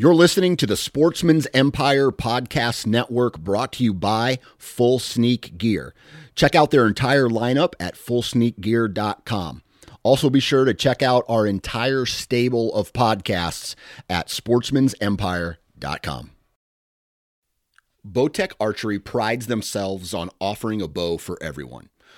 You're listening to the Sportsman's Empire Podcast Network brought to you by Full Sneak Gear. Check out their entire lineup at fullsneakgear.com. Also, be sure to check out our entire stable of podcasts at sportsmansempire.com. Bowtech Archery prides themselves on offering a bow for everyone.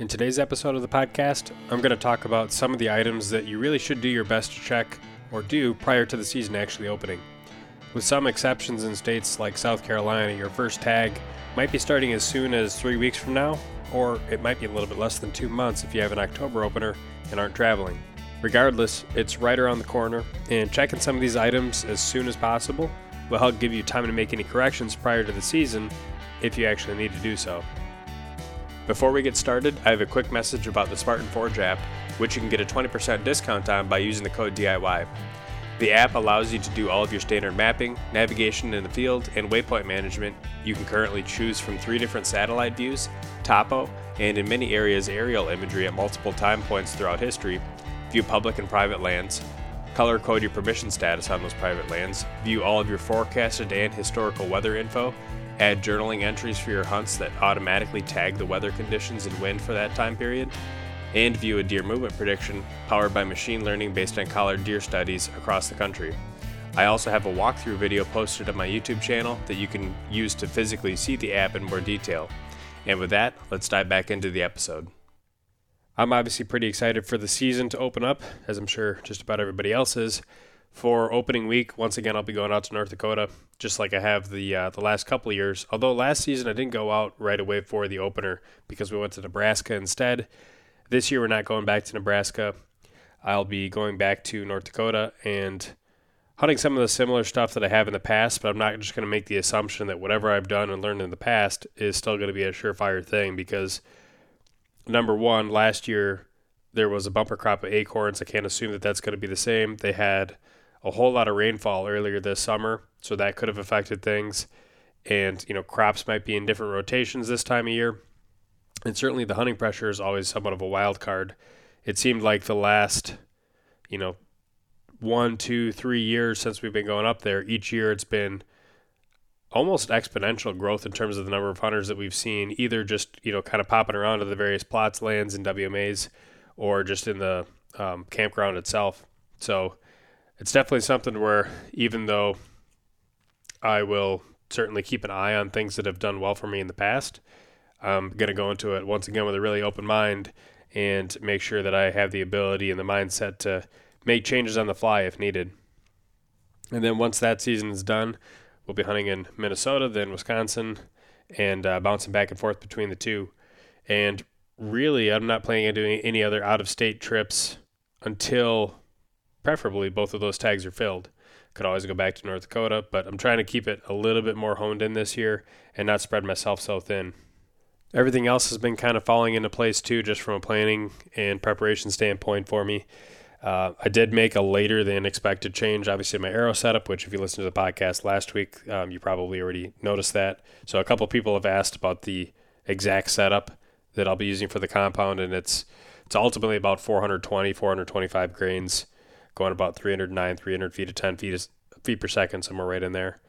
In today's episode of the podcast, I'm going to talk about some of the items that you really should do your best to check or do prior to the season actually opening. With some exceptions in states like South Carolina, your first tag might be starting as soon as three weeks from now, or it might be a little bit less than two months if you have an October opener and aren't traveling. Regardless, it's right around the corner, and checking some of these items as soon as possible will help give you time to make any corrections prior to the season if you actually need to do so. Before we get started, I have a quick message about the Spartan Forge app, which you can get a 20% discount on by using the code DIY. The app allows you to do all of your standard mapping, navigation in the field, and waypoint management. You can currently choose from three different satellite views, topo, and in many areas aerial imagery at multiple time points throughout history, view public and private lands, color code your permission status on those private lands, view all of your forecasted and historical weather info, add journaling entries for your hunts that automatically tag the weather conditions and wind for that time period, and view a deer movement prediction powered by machine learning based on collared deer studies across the country. I also have a walkthrough video posted on my YouTube channel that you can use to physically see the app in more detail. And with that, let's dive back into the episode. I'm obviously pretty excited for the season to open up, as I'm sure just about everybody else is for opening week. Once again, I'll be going out to North Dakota, just like I have the uh, the last couple of years. Although last season I didn't go out right away for the opener because we went to Nebraska instead. This year we're not going back to Nebraska. I'll be going back to North Dakota and hunting some of the similar stuff that I have in the past, but I'm not just going to make the assumption that whatever I've done and learned in the past is still going to be a surefire thing because number one, last year there was a bumper crop of acorns. I can't assume that that's going to be the same. They had a whole lot of rainfall earlier this summer, so that could have affected things. And, you know, crops might be in different rotations this time of year. And certainly the hunting pressure is always somewhat of a wild card. It seemed like the last, you know, one, two, three years since we've been going up there, each year it's been almost exponential growth in terms of the number of hunters that we've seen, either just, you know, kind of popping around to the various plots, lands, and WMAs, or just in the um, campground itself. So, it's definitely something where even though I will certainly keep an eye on things that have done well for me in the past, I'm going to go into it once again with a really open mind and make sure that I have the ability and the mindset to make changes on the fly if needed. And then once that season is done, we'll be hunting in Minnesota, then Wisconsin, and uh, bouncing back and forth between the two. And really, I'm not planning on doing any other out of state trips until preferably both of those tags are filled. Could always go back to North Dakota, but I'm trying to keep it a little bit more honed in this year and not spread myself so thin. Everything else has been kind of falling into place too, just from a planning and preparation standpoint for me. Uh, I did make a later than expected change, obviously, my arrow setup, which, if you listened to the podcast last week, um, you probably already noticed that. So, a couple people have asked about the exact setup that I'll be using for the compound, and it's it's ultimately about 420, 425 grains going about 309, 300 feet to 10 feet, feet per second, somewhere right in there.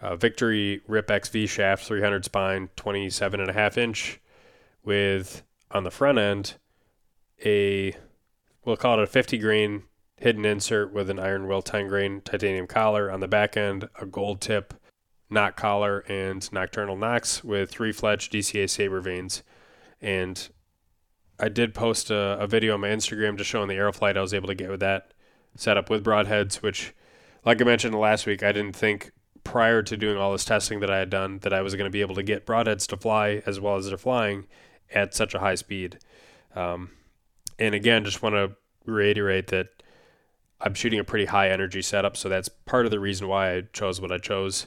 Uh, Victory Rip XV shaft, 300 spine, 27 and a half inch, with on the front end a we'll call it a 50 grain hidden insert with an iron will 10 grain titanium collar. On the back end, a gold tip nock collar and Nockturnal nocks with three fletch DCA saber vanes. And I did post a, a video on my Instagram just showing the arrow flight I was able to get with that setup with broadheads, which, like I mentioned last week, I didn't think prior to doing all this testing that I had done that I was going to be able to get broadheads to fly as well as they're flying at such a high speed. Um, and again, just want to reiterate that I'm shooting a pretty high energy setup, so that's part of the reason why I chose what I chose.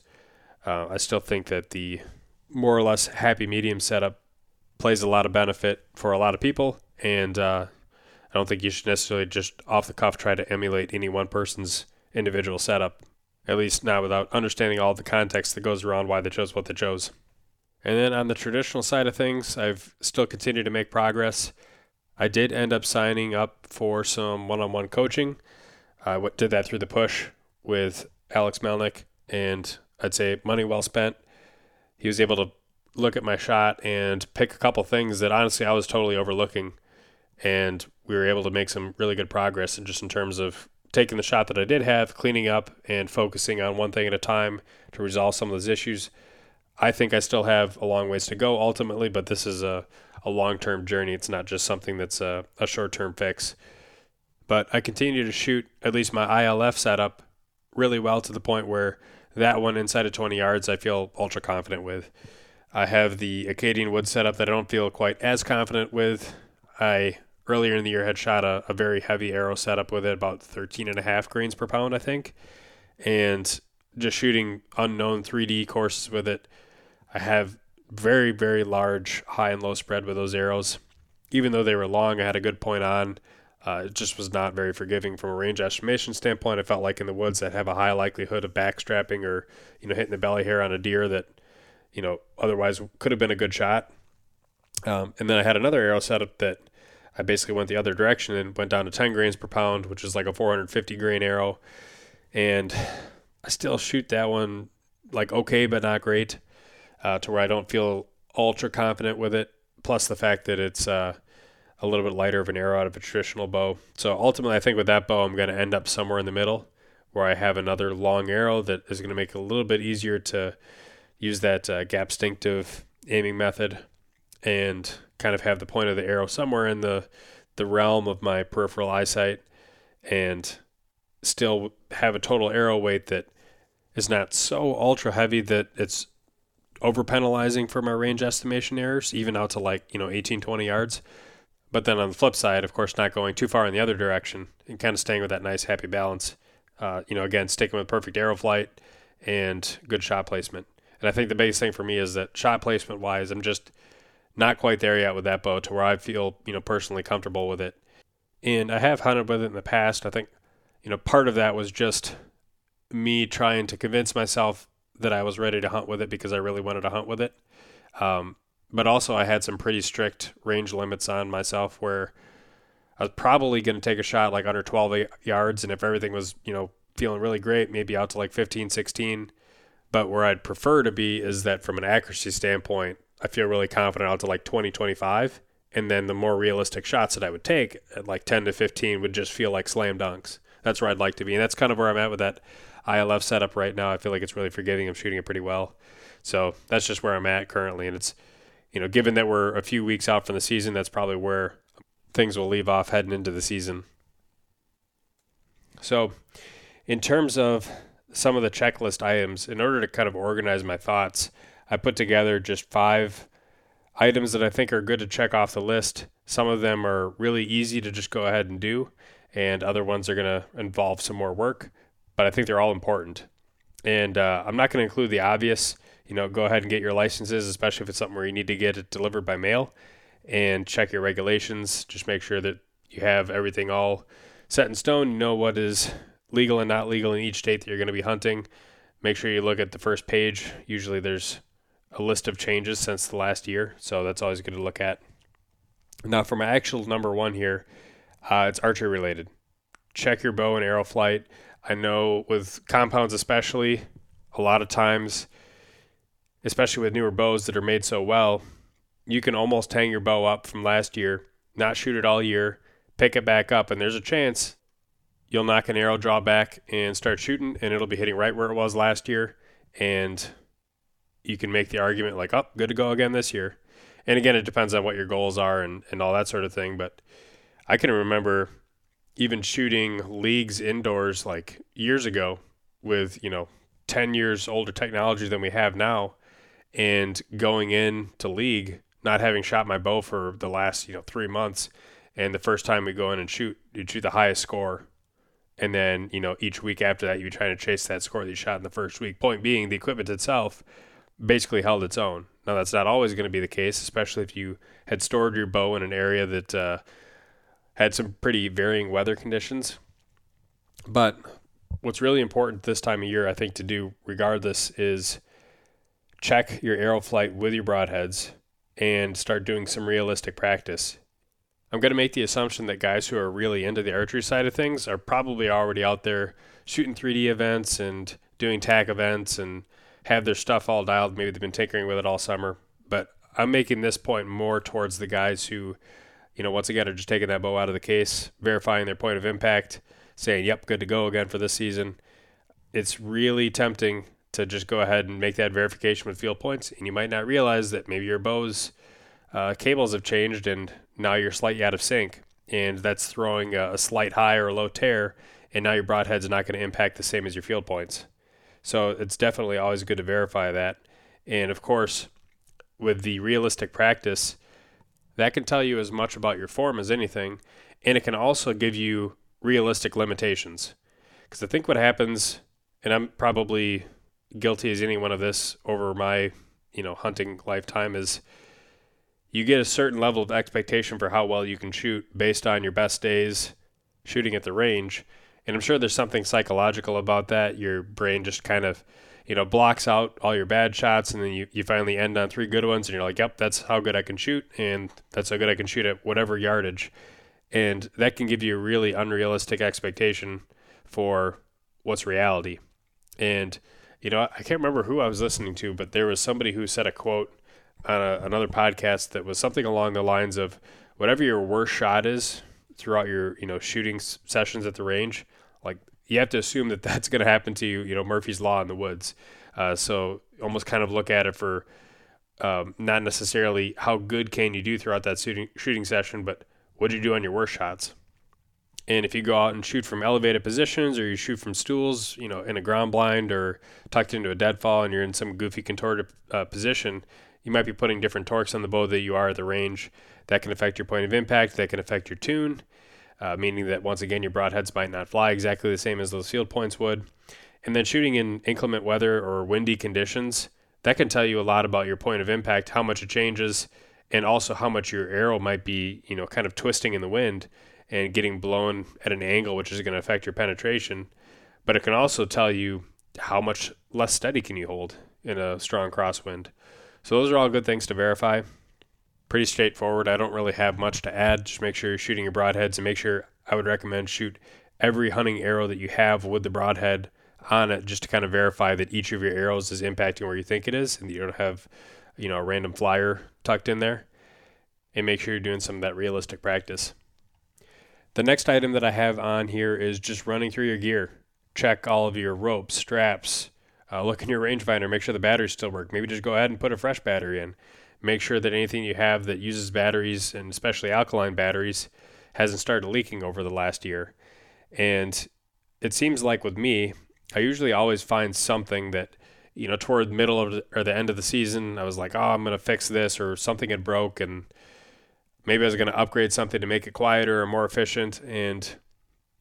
Uh, I still think that the more or less happy medium setup plays a lot of benefit for a lot of people, and uh, I don't think you should necessarily just off the cuff try to emulate any one person's individual setup. At least not without understanding all the context that goes around why they chose what they chose. And then on the traditional side of things, I've still continued to make progress. I did end up signing up for some one on one coaching. I did that through the push with Alex Melnick, and I'd say money well spent. He was able to look at my shot and pick a couple things that honestly I was totally overlooking. And we were able to make some really good progress, and just in terms of taking the shot that I did have, cleaning up, and focusing on one thing at a time to resolve some of those issues. I think I still have a long ways to go ultimately, but this is a, a long term journey. It's not just something that's a, a short term fix. But I continue to shoot at least my ILF setup really well to the point where that one inside of 20 yards I feel ultra confident with. I have the Acadian wood setup that I don't feel quite as confident with. I earlier in the year had shot a, a very heavy arrow setup with it, about 13 and a half grains per pound, I think. And just shooting unknown 3D courses with it I have very, very large high and low spread with those arrows. Even though they were long, I had a good point on. Uh, it just was not very forgiving from a range estimation standpoint. I felt like in the woods that have a high likelihood of backstrapping or you know hitting the belly hair on a deer that you know otherwise could have been a good shot. Um, and then I had another arrow setup that I basically went the other direction and went down to 10 grains per pound, which is like a 450 grain arrow. And I still shoot that one like okay, but not great uh, to where I don't feel ultra confident with it. Plus the fact that it's uh, a little bit lighter of an arrow out of a traditional bow. So ultimately, I think with that bow, I'm going to end up somewhere in the middle where I have another long arrow that is going to make it a little bit easier to use that uh, gap stinctive aiming method and kind of have the point of the arrow somewhere in the the realm of my peripheral eyesight and still have a total arrow weight that is not so ultra heavy that it's over penalizing for my range estimation errors, even out to like, you know, 18, 20 yards. But then on the flip side, of course, not going too far in the other direction and kind of staying with that nice, happy balance. Uh, you know, again, sticking with perfect arrow flight and good shot placement. And I think the biggest thing for me is that shot placement wise, I'm just not quite there yet with that bow to where I feel, you know, personally comfortable with it. And I have hunted with it in the past. I think, you know, part of that was just me trying to convince myself that I was ready to hunt with it because I really wanted to hunt with it. Um, but also, I had some pretty strict range limits on myself where I was probably going to take a shot like under 12 yards. And if everything was, you know, feeling really great, maybe out to like 15, 16. But where I'd prefer to be is that from an accuracy standpoint, I feel really confident out to like 20, 25. And then the more realistic shots that I would take at like 10 to 15 would just feel like slam dunks. That's where I'd like to be. And that's kind of where I'm at with that ILF setup right now. I feel like it's really forgiving. I'm shooting it pretty well. So that's just where I'm at currently. And it's, you know, given that we're a few weeks out from the season, that's probably where things will leave off heading into the season. So, in terms of some of the checklist items, in order to kind of organize my thoughts, I put together just five items that I think are good to check off the list. Some of them are really easy to just go ahead and do, and other ones are going to involve some more work but I think they're all important. And uh, I'm not going to include the obvious. You know, go ahead and get your licenses, especially if it's something where you need to get it delivered by mail, and check your regulations. Just make sure that you have everything all set in stone. You know what is legal and not legal in each state that you're going to be hunting. Make sure you look at the first page. Usually there's a list of changes since the last year, so that's always good to look at. Now, for my actual number one here, uh, it's archery related. Check your bow and arrow flight. I know with compounds, especially, a lot of times, especially with newer bows that are made so well, you can almost hang your bow up from last year, not shoot it all year, pick it back up, and there's a chance you'll nock an arrow draw back and start shooting, and it'll be hitting right where it was last year. And you can make the argument like, oh, good to go again this year. and again, it depends on what your goals are and, and all that sort of thing. But I can remember even shooting leagues indoors like years ago with, you know, 10 years older technology than we have now and going in to league, not having shot my bow for the last, you know, three months. And the first time we go in and shoot, you'd shoot the highest score. And then, you know, each week after that, you're trying to chase that score that you shot in the first week. Point being, the equipment itself basically held its own. Now, that's not always going to be the case, especially if you had stored your bow in an area that uh, had some pretty varying weather conditions. But what's really important this time of year, I think, to do regardless is check your arrow flight with your broadheads and start doing some realistic practice. I'm going to make the assumption that guys who are really into the archery side of things are probably already out there shooting 3D events and doing TAC events and have their stuff all dialed. Maybe they've been tinkering with it all summer. But I'm making this point more towards the guys who, you know, once again are just taking that bow out of the case, verifying their point of impact, saying, yep, good to go again for this season. It's really tempting to just go ahead and make that verification with field points. And you might not realize that maybe your bow's uh, cables have changed and now you're slightly out of sync. And that's throwing a, a slight high or low tear, And now your broadhead's not going to impact the same as your field points. So it's definitely always good to verify that. And of course, with the realistic practice, that can tell you as much about your form as anything. And it can also give you realistic limitations. Because I think what happens, and I'm probably guilty as anyone of this over my, you know, hunting lifetime, is you get a certain level of expectation for how well you can shoot based on your best days shooting at the range. And I'm sure there's something psychological about that. Your brain just kind of, you know, blocks out all your bad shots and then you, you finally end on three good ones and you're like, yep, that's how good I can shoot and that's how good I can shoot at whatever yardage. And that can give you a really unrealistic expectation for what's reality. And, you know, I can't remember who I was listening to, but there was somebody who said a quote on a, another podcast that was something along the lines of whatever your worst shot is throughout your, you know, shooting sessions at the range, like you have to assume that that's going to happen to you. You know, Murphy's Law in the woods. Uh, so almost kind of look at it for um, not necessarily how good can you do throughout that shooting shooting session, but what do you do on your worst shots? And if you go out and shoot from elevated positions or you shoot from stools, you know, in a ground blind or tucked into a deadfall and you're in some goofy contorted uh, position, you might be putting different torques on the bow that you are at the range. That can affect your point of impact. That can affect your tune uh, meaning that once again your broadheads might not fly exactly the same as those field points would. And then shooting in inclement weather or windy conditions, that can tell you a lot about your point of impact, how much it changes, and also how much your arrow might be, you know, kind of twisting in the wind and getting blown at an angle, which is going to affect your penetration. But it can also tell you how much less steady can you hold in a strong crosswind. So those are all good things to verify pretty straightforward. I don't really have much to add. Just make sure you're shooting your broadheads and make sure I would recommend shoot every hunting arrow that you have with the broadhead on it just to kind of verify that each of your arrows is impacting where you think it is and you don't have, you know, a random flyer tucked in there. And make sure you're doing some of that realistic practice. The next item that I have on here is just running through your gear. Check all of your ropes, straps, uh, look in your rangefinder, make sure the batteries still work. Maybe just go ahead and put a fresh battery in make sure that anything you have that uses batteries and especially alkaline batteries hasn't started leaking over the last year. And it seems like with me, I usually always find something that, you know, toward the middle of the, or the end of the season, I was like, oh, I'm going to fix this or something had broke and maybe I was going to upgrade something to make it quieter or more efficient. And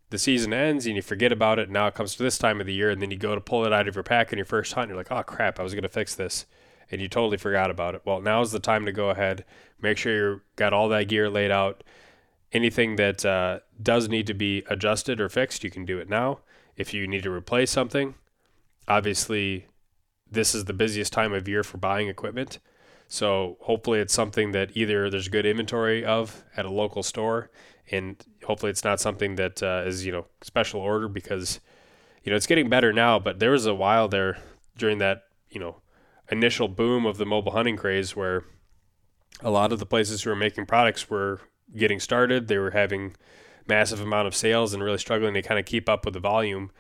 the season ends and you forget about it. Now it comes to this time of the year and then you go to pull it out of your pack in your first hunt. And you're like, oh, crap, I was going to fix this and you totally forgot about it. Well, now is the time to go ahead, make sure you got all that gear laid out. Anything that uh, does need to be adjusted or fixed, you can do it now. If you need to replace something, obviously, this is the busiest time of year for buying equipment. So hopefully, it's something that either there's good inventory of at a local store, and hopefully, it's not something that uh, is you know special order because you know it's getting better now. But there was a while there during that you know initial boom of the mobile hunting craze where a lot of the places who were making products were getting started. They were having massive amount of sales and really struggling to kind of keep up with the volume.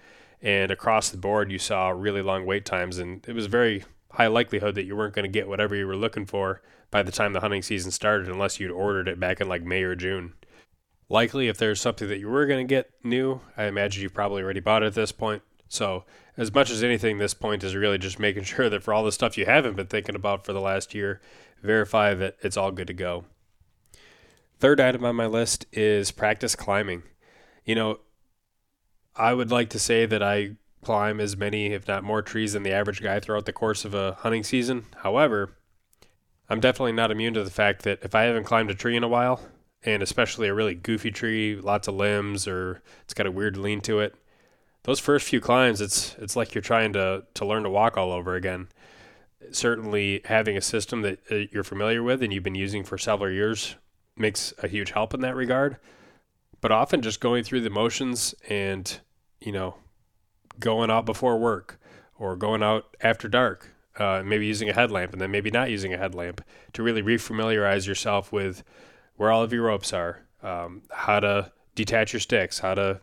And across the board, you saw really long wait times, and it was very high likelihood that you weren't going to get whatever you were looking for by the time the hunting season started unless you'd ordered it back in like May or June. Likely, if there's something that you were going to get new, I imagine you've probably already bought it at this point. So, as much as anything, this point is really just making sure that for all the stuff you haven't been thinking about for the last year, verify that it's all good to go. Third item on my list is practice climbing. You know, I would like to say that I climb as many, if not more, trees than the average guy throughout the course of a hunting season. However, I'm definitely not immune to the fact that if I haven't climbed a tree in a while, and especially a really goofy tree, lots of limbs, or it's got a weird lean to it, those first few climbs, it's it's like you're trying to to learn to walk all over again. Certainly, having a system that uh, you're familiar with and you've been using for several years makes a huge help in that regard. But often, just going through the motions and you know going out before work or going out after dark, uh, maybe using a headlamp and then maybe not using a headlamp to really refamiliarize yourself with where all of your ropes are, um, how to detach your sticks, how to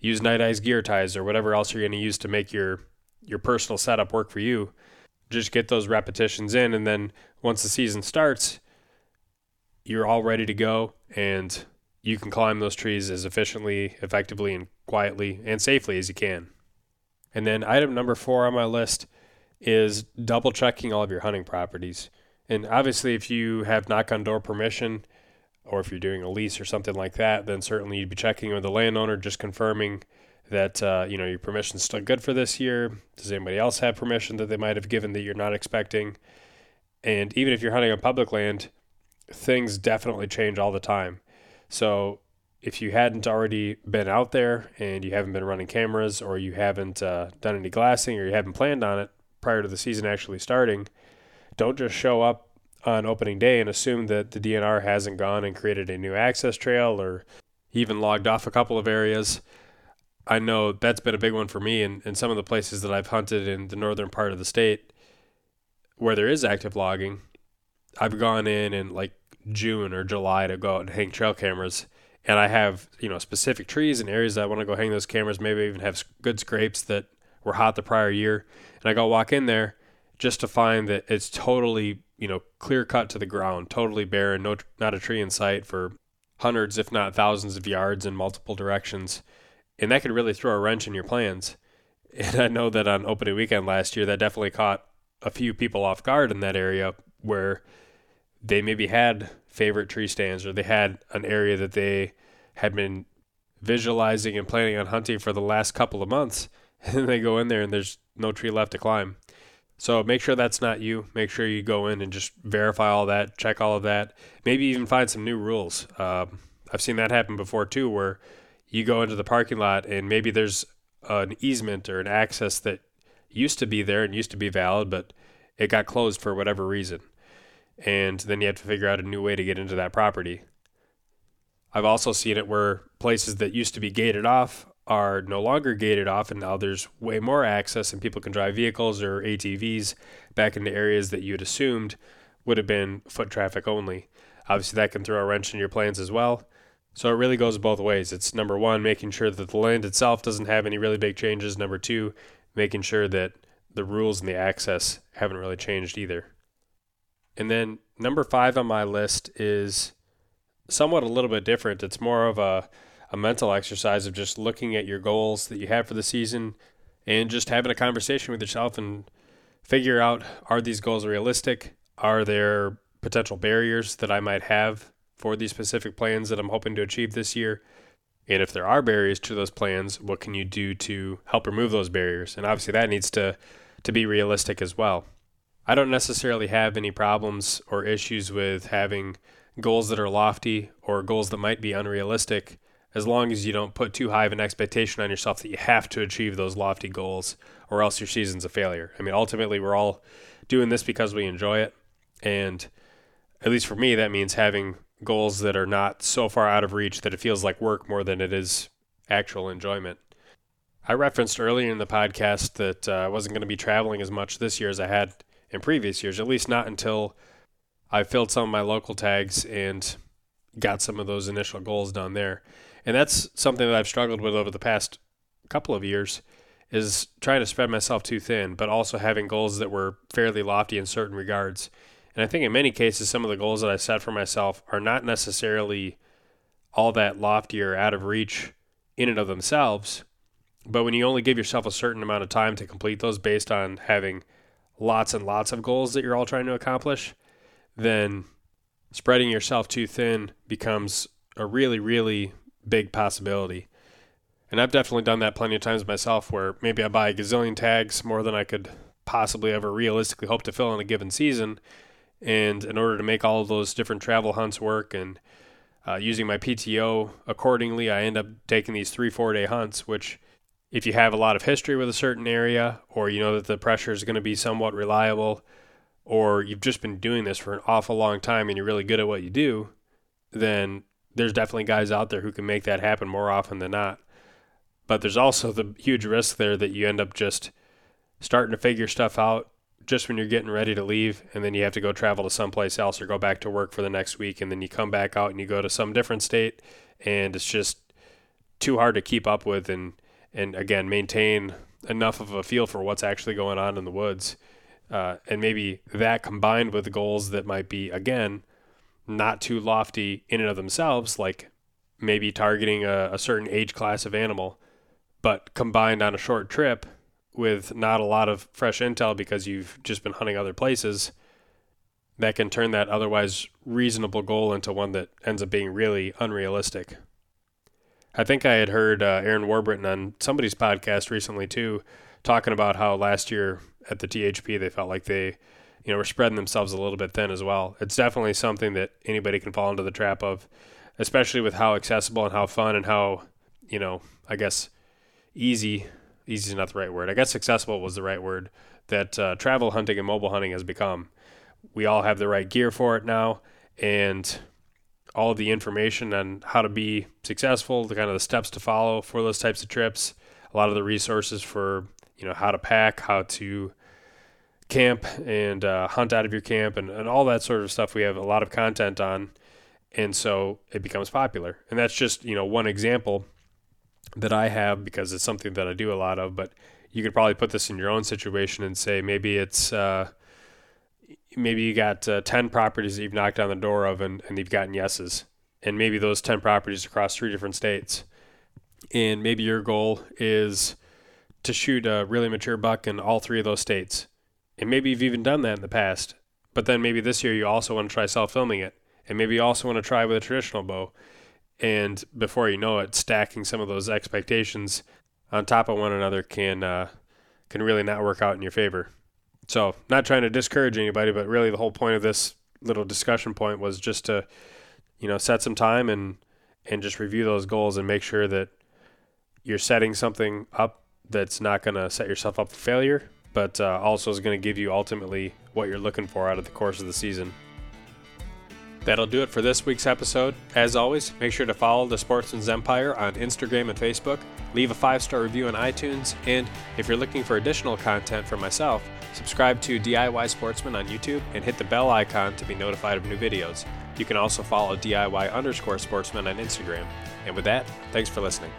use Nite Ize gear ties or whatever else you're going to use to make your your personal setup work for you. Just get those repetitions in, and then once the season starts, you're all ready to go, and you can climb those trees as efficiently, effectively, and quietly and safely as you can. And then item number four on my list is double checking all of your hunting properties. And obviously, if you have knock on door permission, or if you're doing a lease or something like that, then certainly you'd be checking with the landowner, just confirming that uh, you know your permission's still good for this year. Does anybody else have permission that they might have given that you're not expecting? And even if you're hunting on public land, things definitely change all the time. So if you hadn't already been out there and you haven't been running cameras or you haven't uh, done any glassing or you haven't planned on it prior to the season actually starting, don't just show up on opening day and assume that the DNR hasn't gone and created a new access trail or even logged off a couple of areas. I know that's been a big one for me in, in some of the places that I've hunted in the northern part of the state where there is active logging. I've gone in in like June or July to go out and hang trail cameras and I have you know specific trees and areas that I want to go hang those cameras. Maybe even have good scrapes that were hot the prior year, and I go walk in there just to find that it's totally you know clear cut to the ground, totally barren, no not a tree in sight for hundreds, if not thousands, of yards in multiple directions, and that could really throw a wrench in your plans. And I know that on opening weekend last year, that definitely caught a few people off guard in that area where they maybe had favorite tree stands or they had an area that they had been visualizing and planning on hunting for the last couple of months and they go in there and there's no tree left to climb. So make sure that's not you. Make sure you go in and just verify all that, check all of that. Maybe even find some new rules. Um, I've seen that happen before too, where you go into the parking lot and maybe there's an easement or an access that used to be there and used to be valid, but it got closed for whatever reason and then you have to figure out a new way to get into that property. I've also seen it where places that used to be gated off are no longer gated off, and now there's way more access, and people can drive vehicles or ATVs back into areas that you had assumed would have been foot traffic only. Obviously, that can throw a wrench in your plans as well. So it really goes both ways. It's number one, making sure that the land itself doesn't have any really big changes. Number two, making sure that the rules and the access haven't really changed either. And then number five on my list is somewhat a little bit different. It's more of a, a mental exercise of just looking at your goals that you have for the season and just having a conversation with yourself and figure out are these goals realistic? Are there potential barriers that I might have for these specific plans that I'm hoping to achieve this year? And if there are barriers to those plans, what can you do to help remove those barriers? And obviously that needs to to be realistic as well. I don't necessarily have any problems or issues with having goals that are lofty or goals that might be unrealistic as long as you don't put too high of an expectation on yourself that you have to achieve those lofty goals or else your season's a failure. I mean, ultimately, we're all doing this because we enjoy it. And at least for me, that means having goals that are not so far out of reach that it feels like work more than it is actual enjoyment. I referenced earlier in the podcast that uh, I wasn't going to be traveling as much this year as I had in previous years, at least not until I filled some of my local tags and got some of those initial goals done there. And that's something that I've struggled with over the past couple of years is trying to spread myself too thin, but also having goals that were fairly lofty in certain regards. And I think in many cases, some of the goals that I set for myself are not necessarily all that lofty or out of reach in and of themselves. But when you only give yourself a certain amount of time to complete those based on having lots and lots of goals that you're all trying to accomplish, then spreading yourself too thin becomes a really, really big possibility. And I've definitely done that plenty of times myself where maybe I buy a gazillion tags more than I could possibly ever realistically hope to fill in a given season. And in order to make all those different travel hunts work and uh, using my PTO accordingly, I end up taking these three, four day hunts, which if you have a lot of history with a certain area or you know that the pressure is going to be somewhat reliable or you've just been doing this for an awful long time and you're really good at what you do, then there's definitely guys out there who can make that happen more often than not. But there's also the huge risk there that you end up just starting to figure stuff out just when you're getting ready to leave and then you have to go travel to someplace else or go back to work for the next week and then you come back out and you go to some different state and it's just too hard to keep up with and and again maintain enough of a feel for what's actually going on in the woods uh, and maybe that combined with goals that might be again not too lofty in and of themselves like maybe targeting a, a certain age class of animal but combined on a short trip with not a lot of fresh intel because you've just been hunting other places, that can turn that otherwise reasonable goal into one that ends up being really unrealistic. I think I had heard uh, Aaron Warbritton on somebody's podcast recently too, talking about how last year at the THP they felt like they, you know, were spreading themselves a little bit thin as well. It's definitely something that anybody can fall into the trap of, especially with how accessible and how fun and how, you know, I guess easy easy is not the right word. I guess accessible was the right word that uh, travel hunting and mobile hunting has become. We all have the right gear for it now, and all of the information on how to be successful, the kind of the steps to follow for those types of trips, a lot of the resources for you know how to pack, how to camp and uh, hunt out of your camp, and, and all that sort of stuff. We have a lot of content on, and so it becomes popular. And that's just you know one example that I have because it's something that I do a lot of. But you could probably put this in your own situation and say maybe it's uh, maybe you got uh, ten properties that you've knocked on the door of and, and you've gotten yeses, and maybe those ten properties across three different states, and maybe your goal is to shoot a really mature buck in all three of those states, and maybe you've even done that in the past. But then maybe this year you also want to try self filming it, and maybe you also want to try with a traditional bow and before you know it, stacking some of those expectations on top of one another can uh, can really not work out in your favor. So, not trying to discourage anybody, but really the whole point of this little discussion point was just to, you know, set some time and and just review those goals and make sure that you're setting something up that's not going to set yourself up for failure, but uh, also is going to give you ultimately what you're looking for out of the course of the season. That'll do it for this week's episode. As always, make sure to follow the Sportsman's Empire on Instagram and Facebook, leave a five star review on iTunes, and if you're looking for additional content from myself, subscribe to DIY Sportsman on YouTube and hit the bell icon to be notified of new videos. You can also follow DIY underscore sportsman on Instagram. And with that, thanks for listening.